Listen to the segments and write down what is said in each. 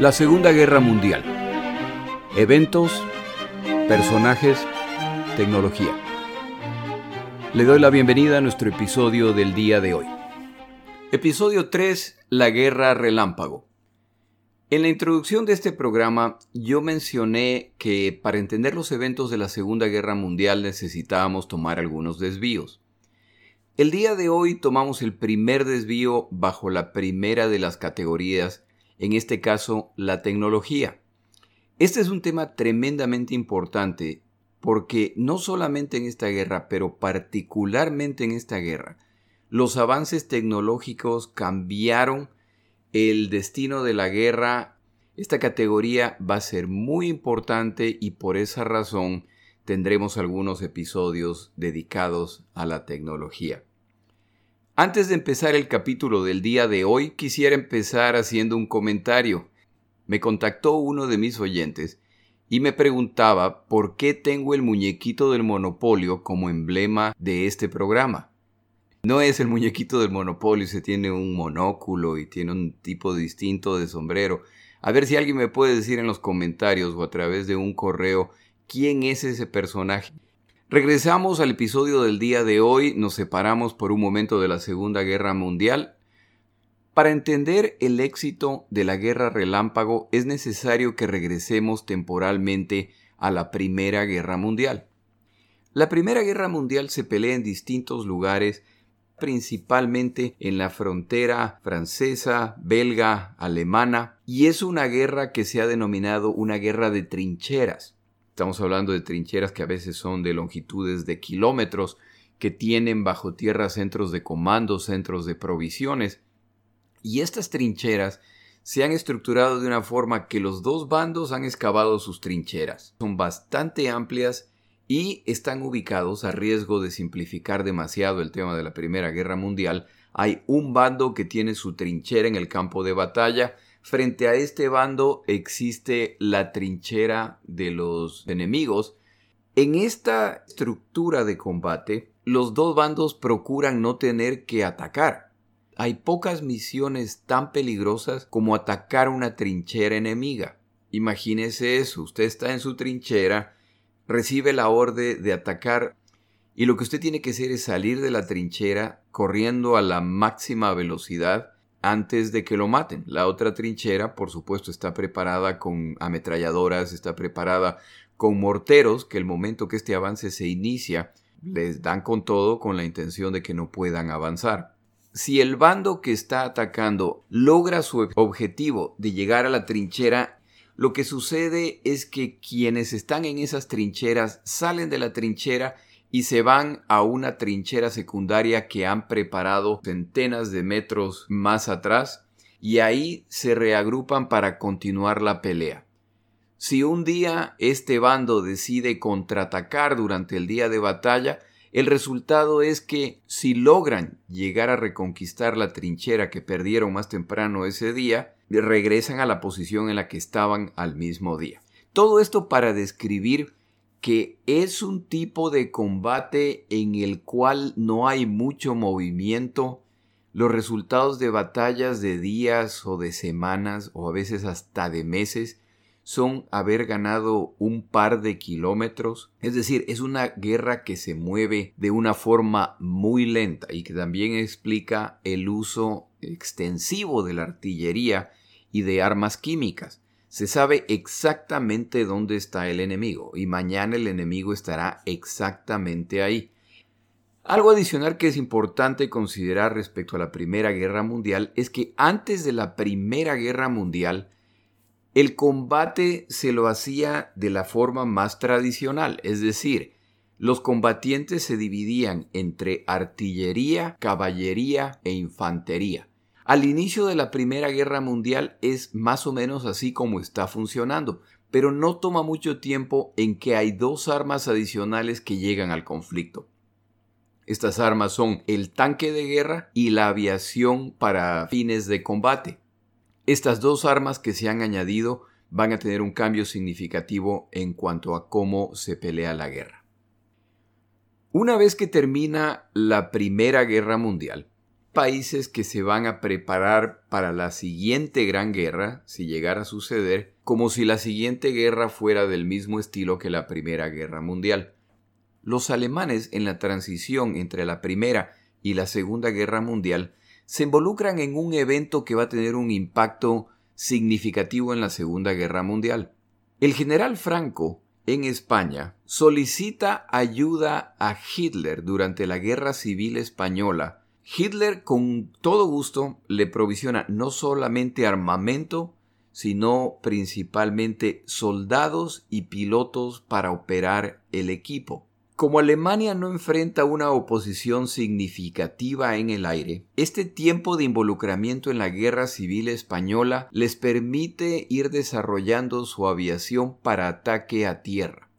La Segunda Guerra Mundial. Eventos, personajes, tecnología. Le doy la bienvenida a nuestro episodio del día de hoy. Episodio 3. La Guerra Relámpago. En la introducción de este programa yo mencioné que para entender los eventos de la Segunda Guerra Mundial necesitábamos tomar algunos desvíos. El día de hoy tomamos el primer desvío bajo la primera de las categorías, en este caso la tecnología. Este es un tema tremendamente importante porque no solamente en esta guerra, pero particularmente en esta guerra, los avances tecnológicos cambiaron el destino de la guerra, esta categoría va a ser muy importante y por esa razón tendremos algunos episodios dedicados a la tecnología. Antes de empezar el capítulo del día de hoy, quisiera empezar haciendo un comentario. Me contactó uno de mis oyentes y me preguntaba por qué tengo el muñequito del monopolio como emblema de este programa. No es el muñequito del Monopolio, se tiene un monóculo y tiene un tipo distinto de sombrero. A ver si alguien me puede decir en los comentarios o a través de un correo quién es ese personaje. Regresamos al episodio del día de hoy, nos separamos por un momento de la Segunda Guerra Mundial. Para entender el éxito de la Guerra Relámpago es necesario que regresemos temporalmente a la Primera Guerra Mundial. La Primera Guerra Mundial se pelea en distintos lugares principalmente en la frontera francesa, belga, alemana, y es una guerra que se ha denominado una guerra de trincheras. Estamos hablando de trincheras que a veces son de longitudes de kilómetros, que tienen bajo tierra centros de comando, centros de provisiones, y estas trincheras se han estructurado de una forma que los dos bandos han excavado sus trincheras. Son bastante amplias y están ubicados a riesgo de simplificar demasiado el tema de la Primera Guerra Mundial. Hay un bando que tiene su trinchera en el campo de batalla. Frente a este bando existe la trinchera de los enemigos. En esta estructura de combate, los dos bandos procuran no tener que atacar. Hay pocas misiones tan peligrosas como atacar una trinchera enemiga. Imagínese eso, usted está en su trinchera, recibe la orden de atacar y lo que usted tiene que hacer es salir de la trinchera corriendo a la máxima velocidad antes de que lo maten. La otra trinchera, por supuesto, está preparada con ametralladoras, está preparada con morteros que el momento que este avance se inicia, les dan con todo con la intención de que no puedan avanzar. Si el bando que está atacando logra su objetivo de llegar a la trinchera lo que sucede es que quienes están en esas trincheras salen de la trinchera y se van a una trinchera secundaria que han preparado centenas de metros más atrás y ahí se reagrupan para continuar la pelea. Si un día este bando decide contraatacar durante el día de batalla, el resultado es que si logran llegar a reconquistar la trinchera que perdieron más temprano ese día, regresan a la posición en la que estaban al mismo día. Todo esto para describir que es un tipo de combate en el cual no hay mucho movimiento, los resultados de batallas de días o de semanas o a veces hasta de meses son haber ganado un par de kilómetros. Es decir, es una guerra que se mueve de una forma muy lenta y que también explica el uso extensivo de la artillería y de armas químicas. Se sabe exactamente dónde está el enemigo y mañana el enemigo estará exactamente ahí. Algo adicional que es importante considerar respecto a la Primera Guerra Mundial es que antes de la Primera Guerra Mundial el combate se lo hacía de la forma más tradicional, es decir, los combatientes se dividían entre artillería, caballería e infantería. Al inicio de la Primera Guerra Mundial es más o menos así como está funcionando, pero no toma mucho tiempo en que hay dos armas adicionales que llegan al conflicto. Estas armas son el tanque de guerra y la aviación para fines de combate. Estas dos armas que se han añadido van a tener un cambio significativo en cuanto a cómo se pelea la guerra. Una vez que termina la Primera Guerra Mundial, países que se van a preparar para la siguiente gran guerra, si llegara a suceder, como si la siguiente guerra fuera del mismo estilo que la Primera Guerra Mundial. Los alemanes en la transición entre la Primera y la Segunda Guerra Mundial se involucran en un evento que va a tener un impacto significativo en la Segunda Guerra Mundial. El general Franco, en España, solicita ayuda a Hitler durante la Guerra Civil Española. Hitler con todo gusto le provisiona no solamente armamento, sino principalmente soldados y pilotos para operar el equipo. Como Alemania no enfrenta una oposición significativa en el aire, este tiempo de involucramiento en la guerra civil española les permite ir desarrollando su aviación para ataque a tierra.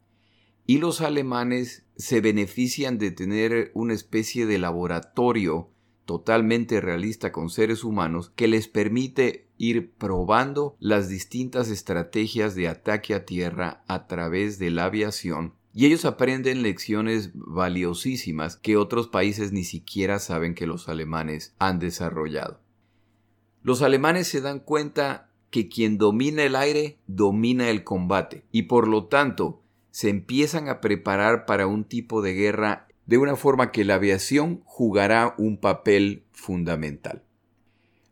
Y los alemanes se benefician de tener una especie de laboratorio totalmente realista con seres humanos que les permite ir probando las distintas estrategias de ataque a tierra a través de la aviación y ellos aprenden lecciones valiosísimas que otros países ni siquiera saben que los alemanes han desarrollado. Los alemanes se dan cuenta que quien domina el aire domina el combate y por lo tanto se empiezan a preparar para un tipo de guerra de una forma que la aviación jugará un papel fundamental.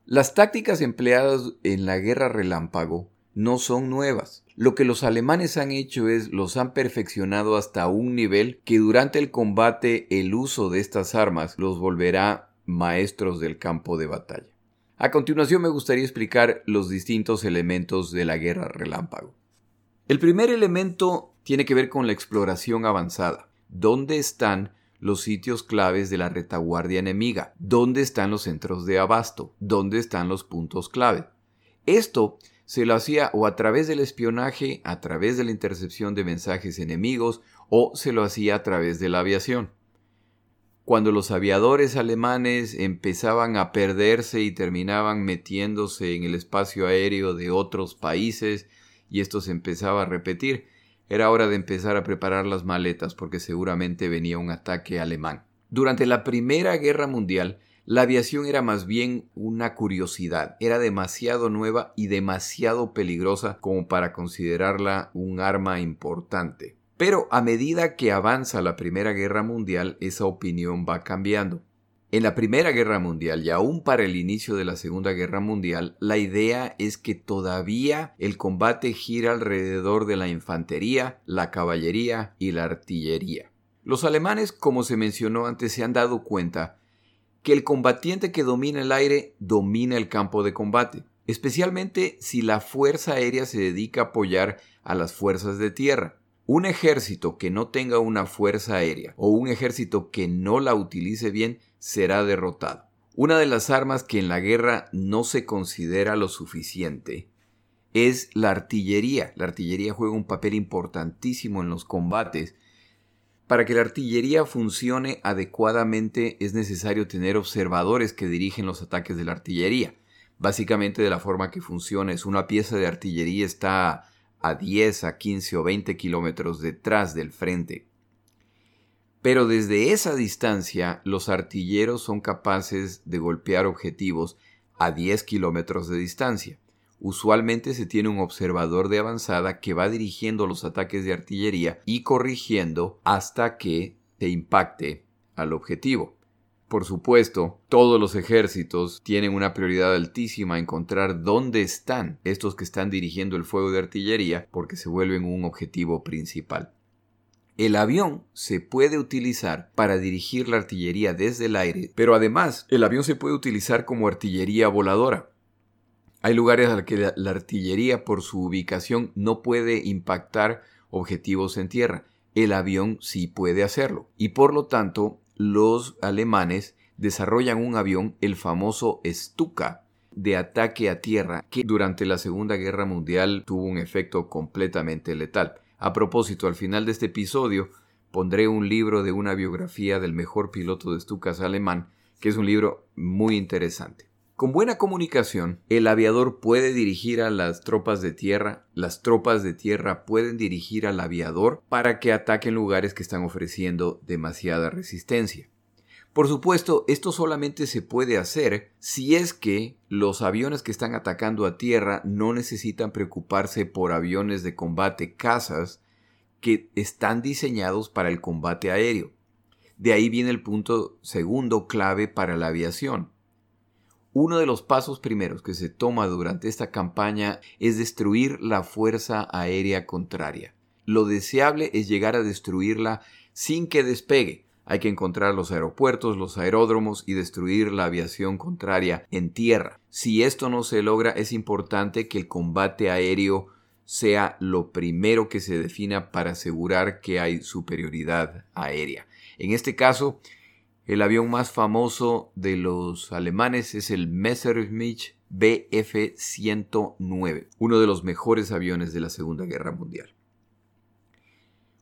Las tácticas empleadas en la guerra relámpago no son nuevas. Lo que los alemanes han hecho es los han perfeccionado hasta un nivel que durante el combate el uso de estas armas los volverá maestros del campo de batalla. A continuación me gustaría explicar los distintos elementos de la guerra relámpago. El primer elemento tiene que ver con la exploración avanzada. ¿Dónde están los sitios claves de la retaguardia enemiga? ¿Dónde están los centros de abasto? ¿Dónde están los puntos clave? Esto se lo hacía o a través del espionaje, a través de la intercepción de mensajes enemigos, o se lo hacía a través de la aviación. Cuando los aviadores alemanes empezaban a perderse y terminaban metiéndose en el espacio aéreo de otros países, y esto se empezaba a repetir, era hora de empezar a preparar las maletas porque seguramente venía un ataque alemán. Durante la Primera Guerra Mundial, la aviación era más bien una curiosidad, era demasiado nueva y demasiado peligrosa como para considerarla un arma importante. Pero a medida que avanza la Primera Guerra Mundial, esa opinión va cambiando. En la Primera Guerra Mundial y aún para el inicio de la Segunda Guerra Mundial, la idea es que todavía el combate gira alrededor de la infantería, la caballería y la artillería. Los alemanes, como se mencionó antes, se han dado cuenta que el combatiente que domina el aire domina el campo de combate, especialmente si la fuerza aérea se dedica a apoyar a las fuerzas de tierra. Un ejército que no tenga una fuerza aérea o un ejército que no la utilice bien será derrotado. Una de las armas que en la guerra no se considera lo suficiente es la artillería. La artillería juega un papel importantísimo en los combates para que la artillería funcione adecuadamente es necesario tener observadores que dirigen los ataques de la artillería. Básicamente de la forma que funciona es una pieza de artillería está a 10, a 15 o 20 kilómetros detrás del frente. Pero desde esa distancia los artilleros son capaces de golpear objetivos a 10 kilómetros de distancia. Usualmente se tiene un observador de avanzada que va dirigiendo los ataques de artillería y corrigiendo hasta que se impacte al objetivo. Por supuesto, todos los ejércitos tienen una prioridad altísima encontrar dónde están estos que están dirigiendo el fuego de artillería porque se vuelven un objetivo principal. El avión se puede utilizar para dirigir la artillería desde el aire, pero además el avión se puede utilizar como artillería voladora. Hay lugares a los que la, artillería por su ubicación no puede impactar objetivos en tierra. El avión sí puede hacerlo. Y por lo tanto, los alemanes desarrollan un avión, el famoso Stuka, de ataque a tierra, que durante la Segunda Guerra Mundial tuvo un efecto completamente letal. A propósito, al final de este episodio pondré un libro de una biografía del mejor piloto de Stukas alemán, que es un libro muy interesante. Con buena comunicación, el aviador puede dirigir a las tropas de tierra, las tropas de tierra pueden dirigir al aviador para que ataquen lugares que están ofreciendo demasiada resistencia. Por supuesto, esto solamente se puede hacer si es que los aviones que están atacando a tierra no necesitan preocuparse por aviones de combate cazas que están diseñados para el combate aéreo. De ahí viene el punto segundo clave para la aviación. Uno de los pasos primeros que se toma durante esta campaña es destruir la fuerza aérea contraria. Lo deseable es llegar a destruirla sin que despegue. Hay que encontrar los aeropuertos, los aeródromos y destruir la aviación contraria en tierra. Si esto no se logra, es importante que el combate aéreo sea lo primero que se defina para asegurar que hay superioridad aérea. En este caso, el avión más famoso de los alemanes es el Messerschmitt Bf-109, uno de los mejores aviones de la Segunda Guerra Mundial.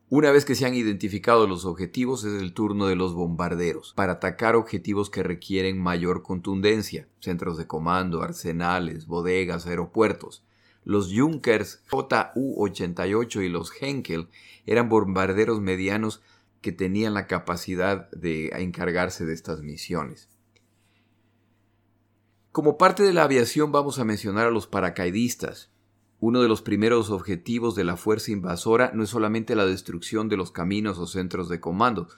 Una vez que se han identificado los objetivos es el turno de los bombarderos para atacar objetivos que requieren mayor contundencia, centros de comando, arsenales, bodegas, aeropuertos. Los Junkers JU-88 y los Henkel eran bombarderos medianos que tenían la capacidad de encargarse de estas misiones. Como parte de la aviación vamos a mencionar a los paracaidistas. Uno de los primeros objetivos de la fuerza invasora no es solamente la destrucción de los caminos o centros de comando,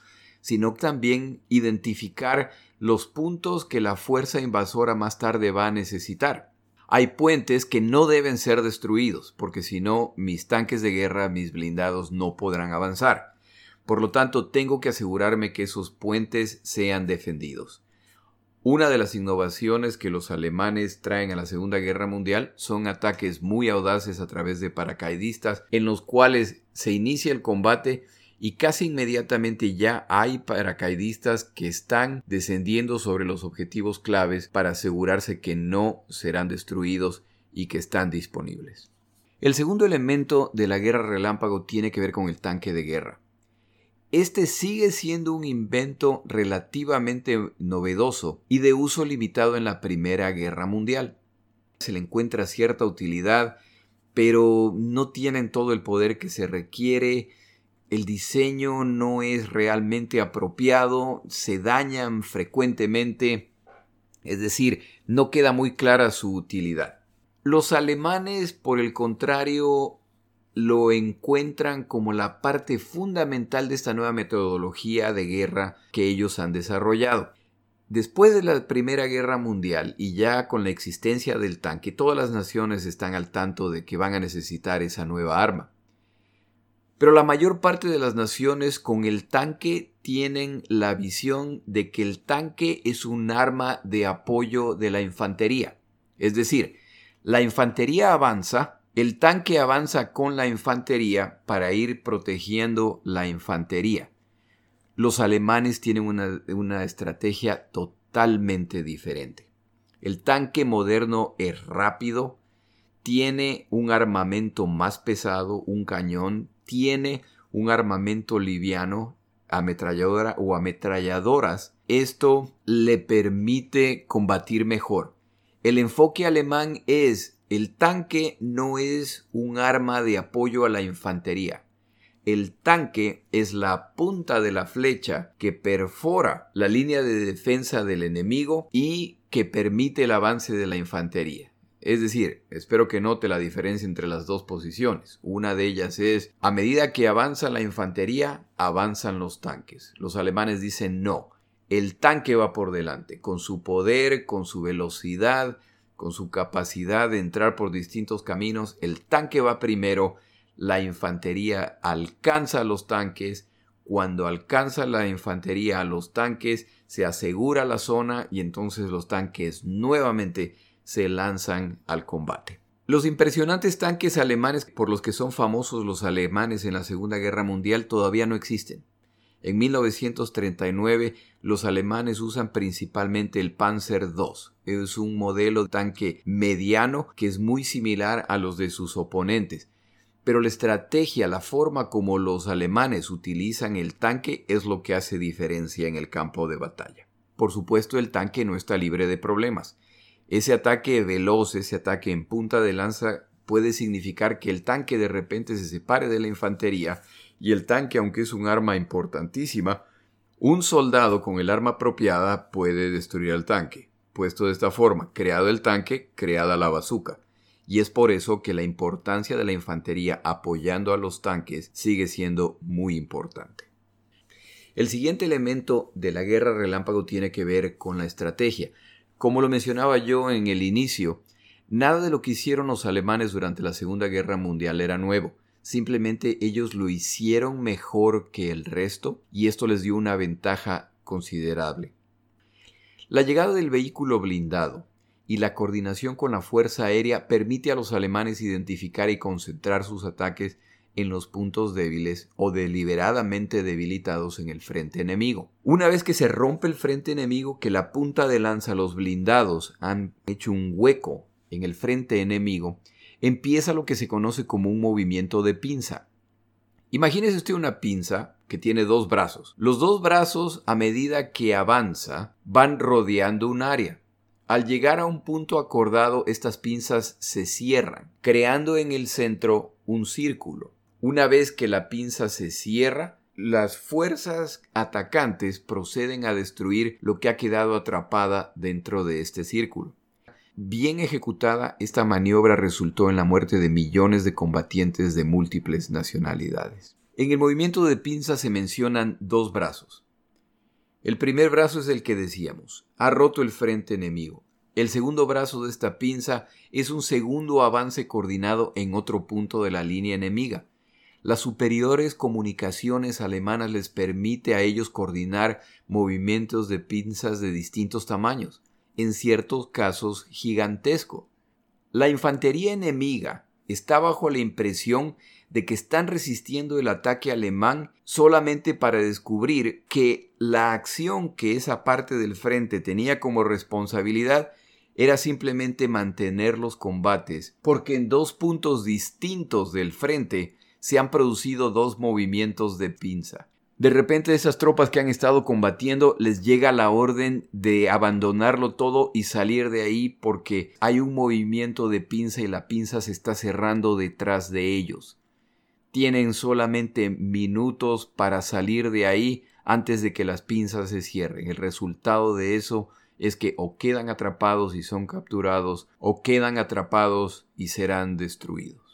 sino también identificar los puntos que la fuerza invasora más tarde va a necesitar. Hay puentes que no deben ser destruidos, porque si no, mis tanques de guerra, mis blindados no podrán avanzar. Por lo tanto, tengo que asegurarme que esos puentes sean defendidos. Una de las innovaciones que los alemanes traen a la Segunda Guerra Mundial son ataques muy audaces a través de paracaidistas en los cuales se inicia el combate y casi inmediatamente ya hay paracaidistas que están descendiendo sobre los objetivos claves para asegurarse que no serán destruidos y que están disponibles. El segundo elemento de la guerra relámpago tiene que ver con el tanque de guerra. Este sigue siendo un invento relativamente novedoso y de uso limitado en la Primera Guerra Mundial. Se le encuentra cierta utilidad, pero no tienen todo el poder que se requiere, el diseño no es realmente apropiado, se dañan frecuentemente, es decir, no queda muy clara su utilidad. Los alemanes, por el contrario, lo encuentran como la parte fundamental de esta nueva metodología de guerra que ellos han desarrollado. Después de la Primera Guerra Mundial y ya con la existencia del tanque, todas las naciones están al tanto de que van a necesitar esa nueva arma. Pero la mayor parte de las naciones con el tanque tienen la visión de que el tanque es un arma de apoyo de la infantería. Es decir, la infantería avanza el tanque avanza con la infantería para ir protegiendo la infantería. Los alemanes tienen una, estrategia totalmente diferente. El tanque moderno es rápido, tiene un armamento más pesado, un cañón, tiene un armamento liviano, ametralladora o ametralladoras. Esto le permite combatir mejor. El enfoque alemán es el tanque no es un arma de apoyo a la infantería. El tanque es la punta de la flecha que perfora la línea de defensa del enemigo y que permite el avance de la infantería. Es decir, espero que note la diferencia entre las dos posiciones. Una de ellas es, a medida que avanza la infantería, avanzan los tanques. Los alemanes dicen no, el tanque va por delante, con su poder, con su velocidad, con su capacidad de entrar por distintos caminos, el tanque va primero, la infantería alcanza los tanques, cuando alcanza la infantería a los tanques, se asegura la zona y entonces los tanques nuevamente se lanzan al combate. Los impresionantes tanques alemanes por los que son famosos los alemanes en la Segunda Guerra Mundial todavía no existen. En 1939 los alemanes usan principalmente el Panzer II. Es un modelo de tanque mediano que es muy similar a los de sus oponentes. Pero la estrategia, la forma como los alemanes utilizan el tanque es lo que hace diferencia en el campo de batalla. Por supuesto el tanque no está libre de problemas. Ese ataque veloz, ese ataque en punta de lanza puede significar que el tanque de repente se separe de la infantería y el tanque, aunque es un arma importantísima, Un soldado con el arma apropiada puede destruir el tanque. Puesto de esta forma, creado el tanque, creada la bazuca. Y es por eso que la importancia de la infantería apoyando a los tanques sigue siendo muy importante. El siguiente elemento de la guerra relámpago tiene que ver con la estrategia. Como lo mencionaba yo en el inicio, nada de lo que hicieron los alemanes durante la Segunda Guerra Mundial era nuevo. Simplemente ellos lo hicieron mejor que el resto y esto les dio una ventaja considerable. La llegada del vehículo blindado y la coordinación con la Fuerza Aérea permite a los alemanes identificar y concentrar sus ataques en los puntos débiles o deliberadamente debilitados en el frente enemigo. Una vez que se rompe el frente enemigo, que la punta de lanza, los blindados, han hecho un hueco en el frente enemigo, empieza lo que se conoce como un movimiento de pinza. Imagínese usted una pinza que tiene dos brazos. Los dos brazos, a medida que avanza, van rodeando un área. Al llegar a un punto acordado, estas pinzas se cierran, creando en el centro un círculo. Una vez que la pinza se cierra, las fuerzas atacantes proceden a destruir lo que ha quedado atrapada dentro de este círculo. Bien ejecutada, esta maniobra resultó en la muerte de millones de combatientes de múltiples nacionalidades. En el movimiento de pinza se mencionan dos brazos. El primer brazo es el que decíamos, ha roto el frente enemigo. El segundo brazo de esta pinza es un segundo avance coordinado en otro punto de la línea enemiga. Las superiores comunicaciones alemanas les permite a ellos coordinar movimientos de pinzas de distintos tamaños en ciertos casos gigantesco. La infantería enemiga está bajo la impresión de que están resistiendo el ataque alemán solamente para descubrir que la acción que esa parte del frente tenía como responsabilidad era simplemente mantener los combates, porque en dos puntos distintos del frente se han producido dos movimientos de pinza. De repente esas tropas que han estado combatiendo les llega la orden de abandonarlo todo y salir de ahí porque hay un movimiento de pinza y la pinza se está cerrando detrás de ellos. Tienen solamente minutos para salir de ahí antes de que las pinzas se cierren. El resultado de eso es que o quedan atrapados y son capturados o quedan atrapados y serán destruidos.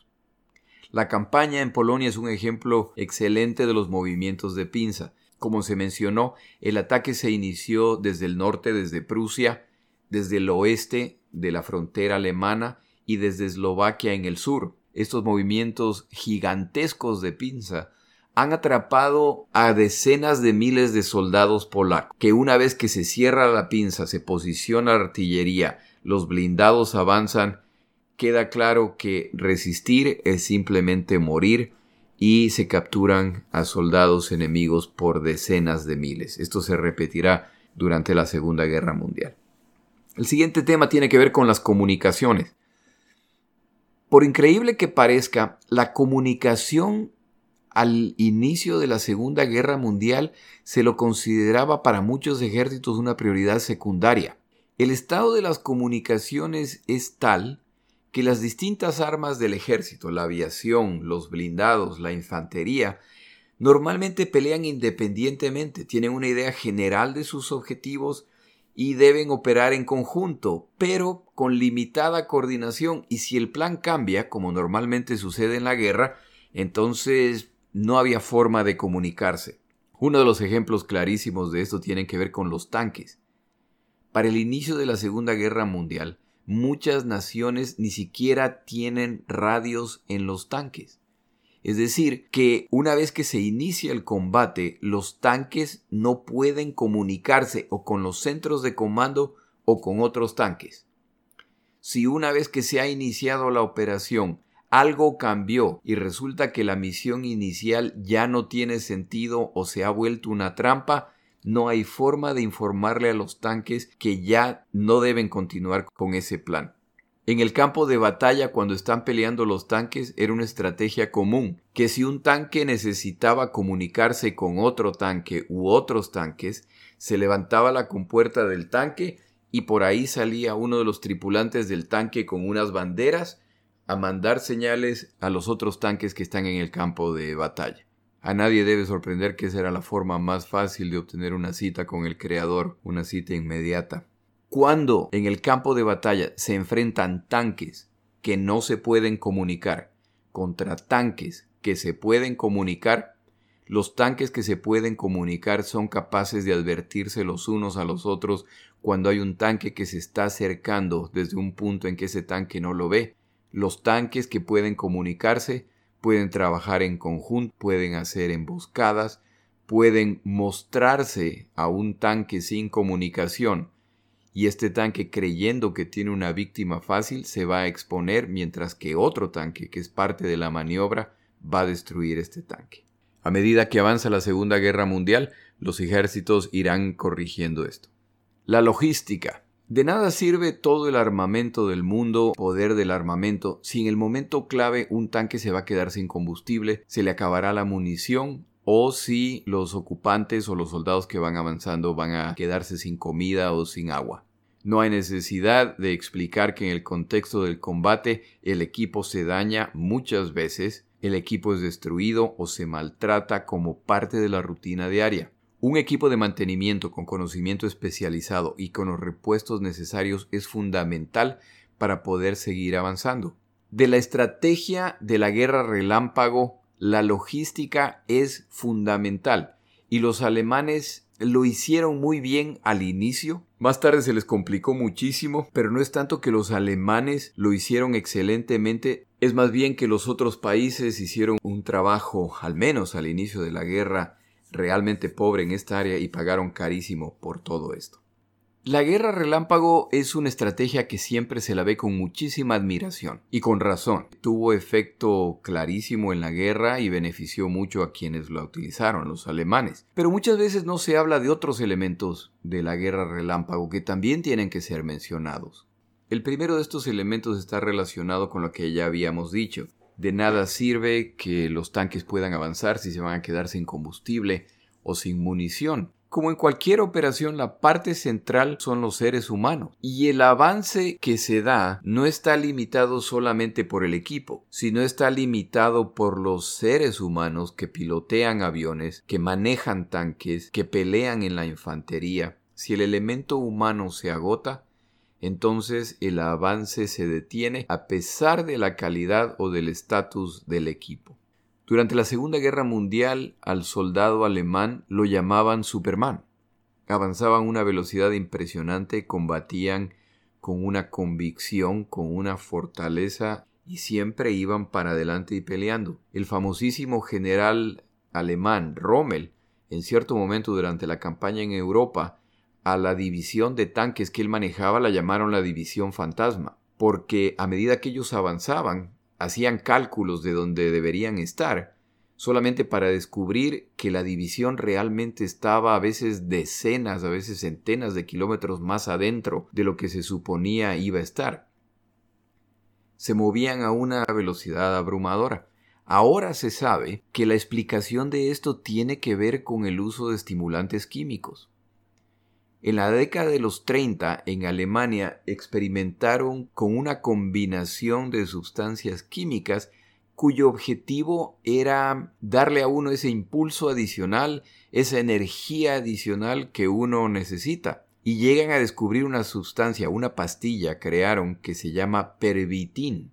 La campaña en Polonia es un ejemplo excelente de los movimientos de pinza. Como se mencionó, el ataque se inició desde el norte, desde Prusia, desde el oeste de la frontera alemana y desde Eslovaquia en el sur. Estos movimientos gigantescos de pinza han atrapado a decenas de miles de soldados polacos, que una vez que se cierra la pinza, se posiciona la artillería, los blindados avanzan queda claro que resistir es simplemente morir y se capturan a soldados enemigos por decenas de miles. Esto se repetirá durante la Segunda Guerra Mundial. El siguiente tema tiene que ver con las comunicaciones. Por increíble que parezca, la comunicación al inicio de la Segunda Guerra Mundial se lo consideraba para muchos ejércitos una prioridad secundaria. El estado de las comunicaciones es tal que las distintas armas del ejército, la aviación, los blindados, la infantería, normalmente pelean independientemente, tienen una idea general de sus objetivos y deben operar en conjunto, pero con limitada coordinación y si el plan cambia, como normalmente sucede en la guerra, entonces no había forma de comunicarse. Uno de los ejemplos clarísimos de esto tiene que ver con los tanques. Para el inicio de la Segunda Guerra Mundial, muchas naciones ni siquiera tienen radios en los tanques. Es decir, que una vez que se inicia el combate, los tanques no pueden comunicarse o con los centros de comando o con otros tanques. Si una vez que se ha iniciado la operación algo cambió y resulta que la misión inicial ya no tiene sentido o se ha vuelto una trampa, no hay forma de informarle a los tanques que ya no deben continuar con ese plan. En el campo de batalla, cuando están peleando los tanques, era una estrategia común, que si un tanque necesitaba comunicarse con otro tanque u otros tanques, se levantaba la compuerta del tanque y por ahí salía uno de los tripulantes del tanque con unas banderas a mandar señales a los otros tanques que están en el campo de batalla. A nadie debe sorprender que esa era la forma más fácil de obtener una cita con el Creador, una cita inmediata. Cuando en el campo de batalla se enfrentan tanques que no se pueden comunicar contra tanques que se pueden comunicar, los tanques que se pueden comunicar son capaces de advertirse los unos a los otros cuando hay un tanque que se está acercando desde un punto en que ese tanque no lo ve. Los tanques que pueden comunicarse pueden trabajar en conjunto, pueden hacer emboscadas, pueden mostrarse a un tanque sin comunicación y este tanque creyendo que tiene una víctima fácil se va a exponer mientras que otro tanque que es parte de la maniobra va a destruir este tanque. A medida que avanza la Segunda Guerra Mundial, los ejércitos irán corrigiendo esto. La logística. De nada sirve todo el armamento del mundo, poder del armamento, si en el momento clave un tanque se va a quedar sin combustible, se le acabará la munición o si los ocupantes o los soldados que van avanzando van a quedarse sin comida o sin agua. No hay necesidad de explicar que en el contexto del combate el equipo se daña muchas veces, el equipo es destruido o se maltrata como parte de la rutina diaria. Un equipo de mantenimiento con conocimiento especializado y con los repuestos necesarios es fundamental para poder seguir avanzando. De la estrategia de la guerra relámpago, la logística es fundamental y los alemanes lo hicieron muy bien al inicio. Más tarde se les complicó muchísimo, pero no es tanto que los alemanes lo hicieron excelentemente, es más bien que los otros países hicieron un trabajo, al menos al inicio de la guerra, realmente pobre en esta área y pagaron carísimo por todo esto. La guerra relámpago es una estrategia que siempre se la ve con muchísima admiración y con razón. Tuvo efecto clarísimo en la guerra y benefició mucho a quienes la utilizaron, los alemanes. Pero muchas veces no se habla de otros elementos de la guerra relámpago que también tienen que ser mencionados. El primero de estos elementos está relacionado con lo que ya habíamos dicho, de nada sirve que los tanques puedan avanzar si se van a quedar sin combustible o sin munición. Como en cualquier operación, la parte central son los seres humanos. Y el avance que se da no está limitado solamente por el equipo, sino está limitado por los seres humanos que pilotean aviones, que manejan tanques, que pelean en la infantería. Si el elemento humano se agota, entonces el avance se detiene a pesar de la calidad o del estatus del equipo. Durante la Segunda Guerra Mundial al soldado alemán lo llamaban Superman. Avanzaban a una velocidad impresionante, combatían con una convicción, con una fortaleza y siempre iban para adelante y peleando. El famosísimo general alemán Rommel, en cierto momento durante la campaña en Europa, a la división de tanques que él manejaba la llamaron la división fantasma, porque a medida que ellos avanzaban, hacían cálculos de donde deberían estar, solamente para descubrir que la división realmente estaba a veces decenas, a veces centenas de kilómetros más adentro de lo que se suponía iba a estar. Se movían a una velocidad abrumadora. Ahora se sabe que la explicación de esto tiene que ver con el uso de estimulantes químicos. En la década de los 30 en Alemania experimentaron con una combinación de sustancias químicas cuyo objetivo era darle a uno ese impulso adicional, esa energía adicional que uno necesita. Y llegan a descubrir una sustancia, una pastilla crearon que se llama pervitin.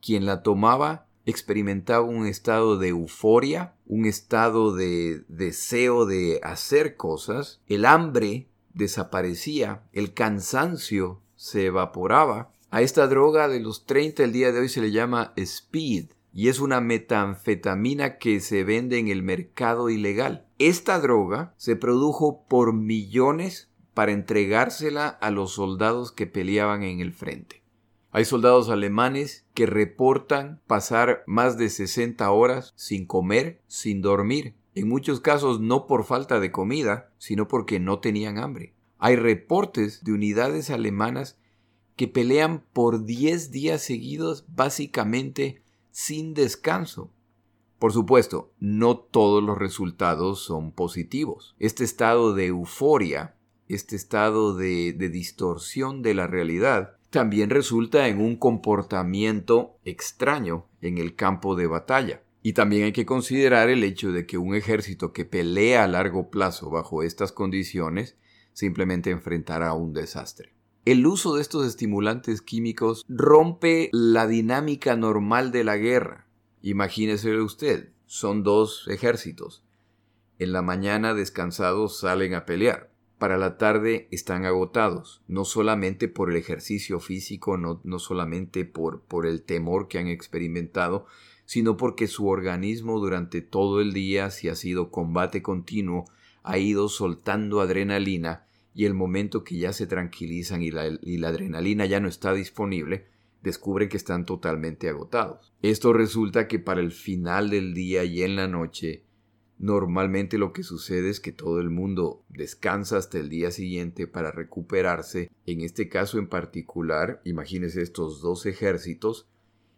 Quien la tomaba experimentaba un estado de euforia, un estado de deseo de hacer cosas, el hambre desaparecía, el cansancio se evaporaba. A esta droga de los 30 el día de hoy se le llama speed y es una metanfetamina que se vende en el mercado ilegal. Esta droga se produjo por millones para entregársela a los soldados que peleaban en el frente. Hay soldados alemanes que reportan pasar más de 60 horas sin comer, sin dormir, en muchos casos no por falta de comida, sino porque no tenían hambre. Hay reportes de unidades alemanas que pelean por 10 días seguidos básicamente sin descanso. Por supuesto, no todos los resultados son positivos. Este estado de euforia, este estado de, de distorsión de la realidad, también resulta en un comportamiento extraño en el campo de batalla. Y también hay que considerar el hecho de que un ejército que pelea a largo plazo bajo estas condiciones simplemente enfrentará un desastre. El uso de estos estimulantes químicos rompe la dinámica normal de la guerra. Imagínese usted, son dos ejércitos. En la mañana descansados salen a pelear. Para la tarde están agotados, no solamente por el ejercicio físico, no, no solamente por, por el temor que han experimentado, sino porque su organismo durante todo el día, si ha sido combate continuo, ha ido soltando adrenalina y el momento que ya se tranquilizan y la, adrenalina ya no está disponible, descubren que están totalmente agotados. Esto resulta que para el final del día y en la noche, normalmente lo que sucede es que todo el mundo descansa hasta el día siguiente para recuperarse. En este caso en particular, imagínense estos dos ejércitos,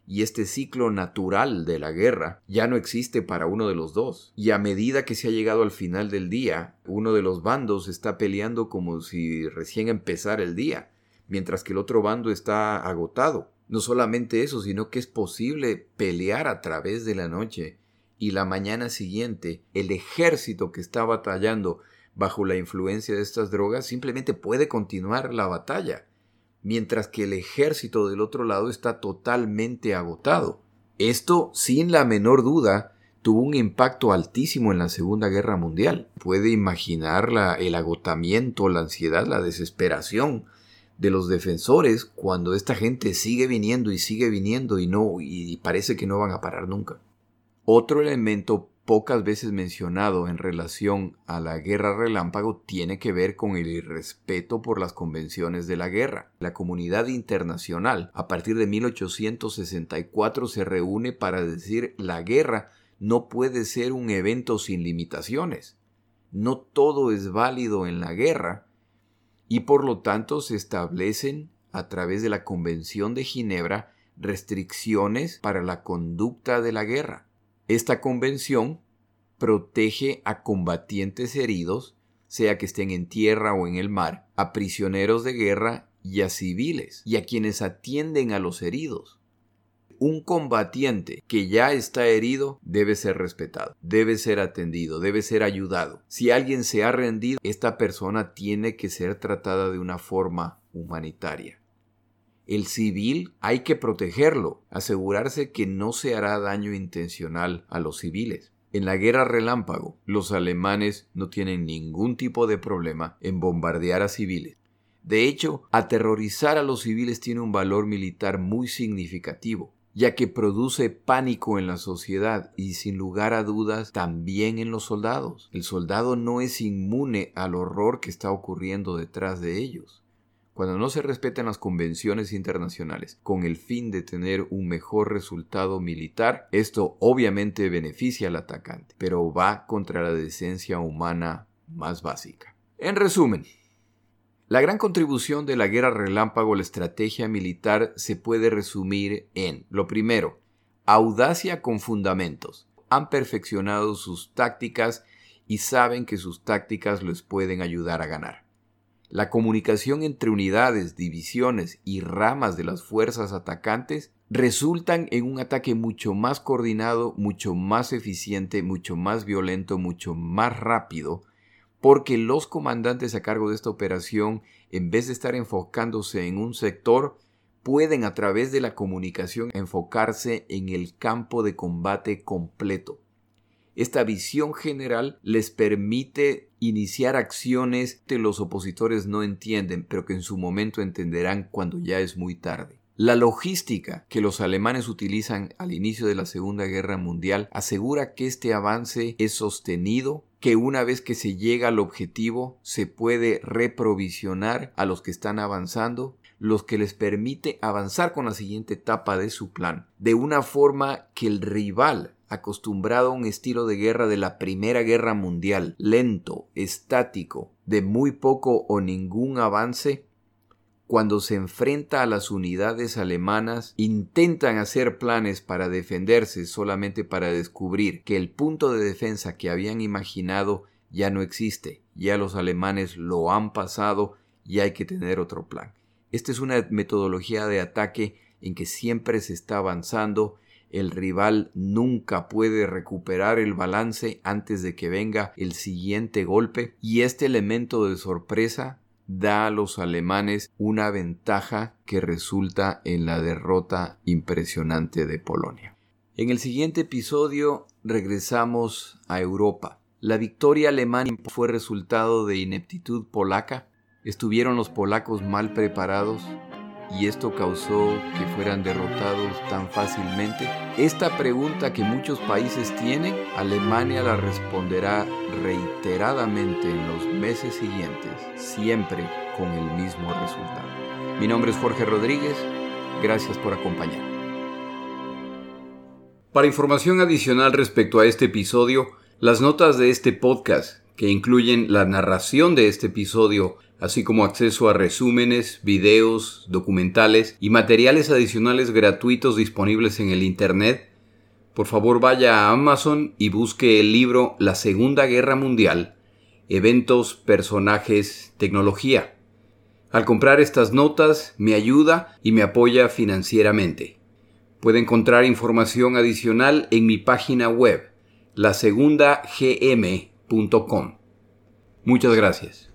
y este ciclo natural de la guerra ya no existe para uno de los dos. Y a medida que se ha llegado al final del día, uno de los bandos está peleando como si recién empezara el día, mientras que el otro bando está agotado. No solamente eso, sino que es posible pelear a través de la noche y la mañana siguiente el ejército que está batallando bajo la influencia de estas drogas simplemente puede continuar la batalla mientras que el ejército del otro lado está totalmente agotado. Esto, sin la menor duda, tuvo un impacto altísimo en la Segunda Guerra Mundial. Puede imaginar el agotamiento, la ansiedad, la desesperación de los defensores cuando esta gente sigue viniendo y sigue viniendo y no y parece que no van a parar nunca. Otro elemento pocas veces mencionado en relación a la guerra relámpago tiene que ver con el irrespeto por las convenciones de la guerra. La comunidad internacional a partir de 1864 se reúne para decir la guerra no puede ser un evento sin limitaciones. No todo es válido en la guerra y por lo tanto se establecen a través de la Convención de Ginebra restricciones para la conducta de la guerra. Esta convención protege a combatientes heridos, sea que estén en tierra o en el mar, a prisioneros de guerra y a civiles, y a quienes atienden a los heridos. Un combatiente que ya está herido debe ser respetado, debe ser atendido, debe ser ayudado. Si alguien se ha rendido, esta persona tiene que ser tratada de una forma humanitaria. El civil hay que protegerlo, asegurarse que no se hará daño intencional a los civiles. En la guerra relámpago, los alemanes no tienen ningún tipo de problema en bombardear a civiles. De hecho, aterrorizar a los civiles tiene un valor militar muy significativo, ya que produce pánico en la sociedad y sin lugar a dudas también en los soldados. El soldado no es inmune al horror que está ocurriendo detrás de ellos. Cuando no se respetan las convenciones internacionales con el fin de tener un mejor resultado militar, esto obviamente beneficia al atacante, pero va contra la decencia humana más básica. En resumen, la gran contribución de la guerra relámpago a la estrategia militar se puede resumir en, lo primero, audacia con fundamentos. Han perfeccionado sus tácticas y saben que sus tácticas les pueden ayudar a ganar. La comunicación entre unidades, divisiones y ramas de las fuerzas atacantes resultan en un ataque mucho más coordinado, mucho más eficiente, mucho más violento, mucho más rápido, porque los comandantes a cargo de esta operación, en vez de estar enfocándose en un sector, pueden a través de la comunicación enfocarse en el campo de combate completo. Esta visión general les permite iniciar acciones que los opositores no entienden, pero que en su momento entenderán cuando ya es muy tarde. La logística que los alemanes utilizan al inicio de la Segunda Guerra Mundial asegura que este avance es sostenido, que una vez que se llega al objetivo se puede reprovisionar a los que están avanzando, los que les permite avanzar con la siguiente etapa de su plan, de una forma que el rival acostumbrado a un estilo de guerra de la Primera Guerra Mundial, lento, estático, de muy poco o ningún avance, cuando se enfrenta a las unidades alemanas, intentan hacer planes para defenderse solamente para descubrir que el punto de defensa que habían imaginado ya no existe, ya los alemanes lo han pasado y hay que tener otro plan. Esta es una metodología de ataque en que siempre se está avanzando el rival nunca puede recuperar el balance antes de que venga el siguiente golpe y este elemento de sorpresa da a los alemanes una ventaja que resulta en la derrota impresionante de Polonia. En el siguiente episodio regresamos a Europa. La victoria alemana fue resultado de ineptitud polaca. ¿Estuvieron los polacos mal preparados? Y esto causó que fueran derrotados tan fácilmente? Esta pregunta que muchos países tienen, Alemania la responderá reiteradamente en los meses siguientes, siempre con el mismo resultado. Mi nombre es Jorge Rodríguez, gracias por acompañarme. Para información adicional respecto a este episodio, las notas de este podcast, que incluyen la narración de este episodio, así como acceso a resúmenes, videos, documentales y materiales adicionales gratuitos disponibles en el Internet, por favor vaya a Amazon y busque el libro La Segunda Guerra Mundial, Eventos, Personajes, Tecnología. Al comprar estas notas me ayuda y me apoya financieramente. Puede encontrar información adicional en mi página web, lasegundagm.com. Muchas gracias.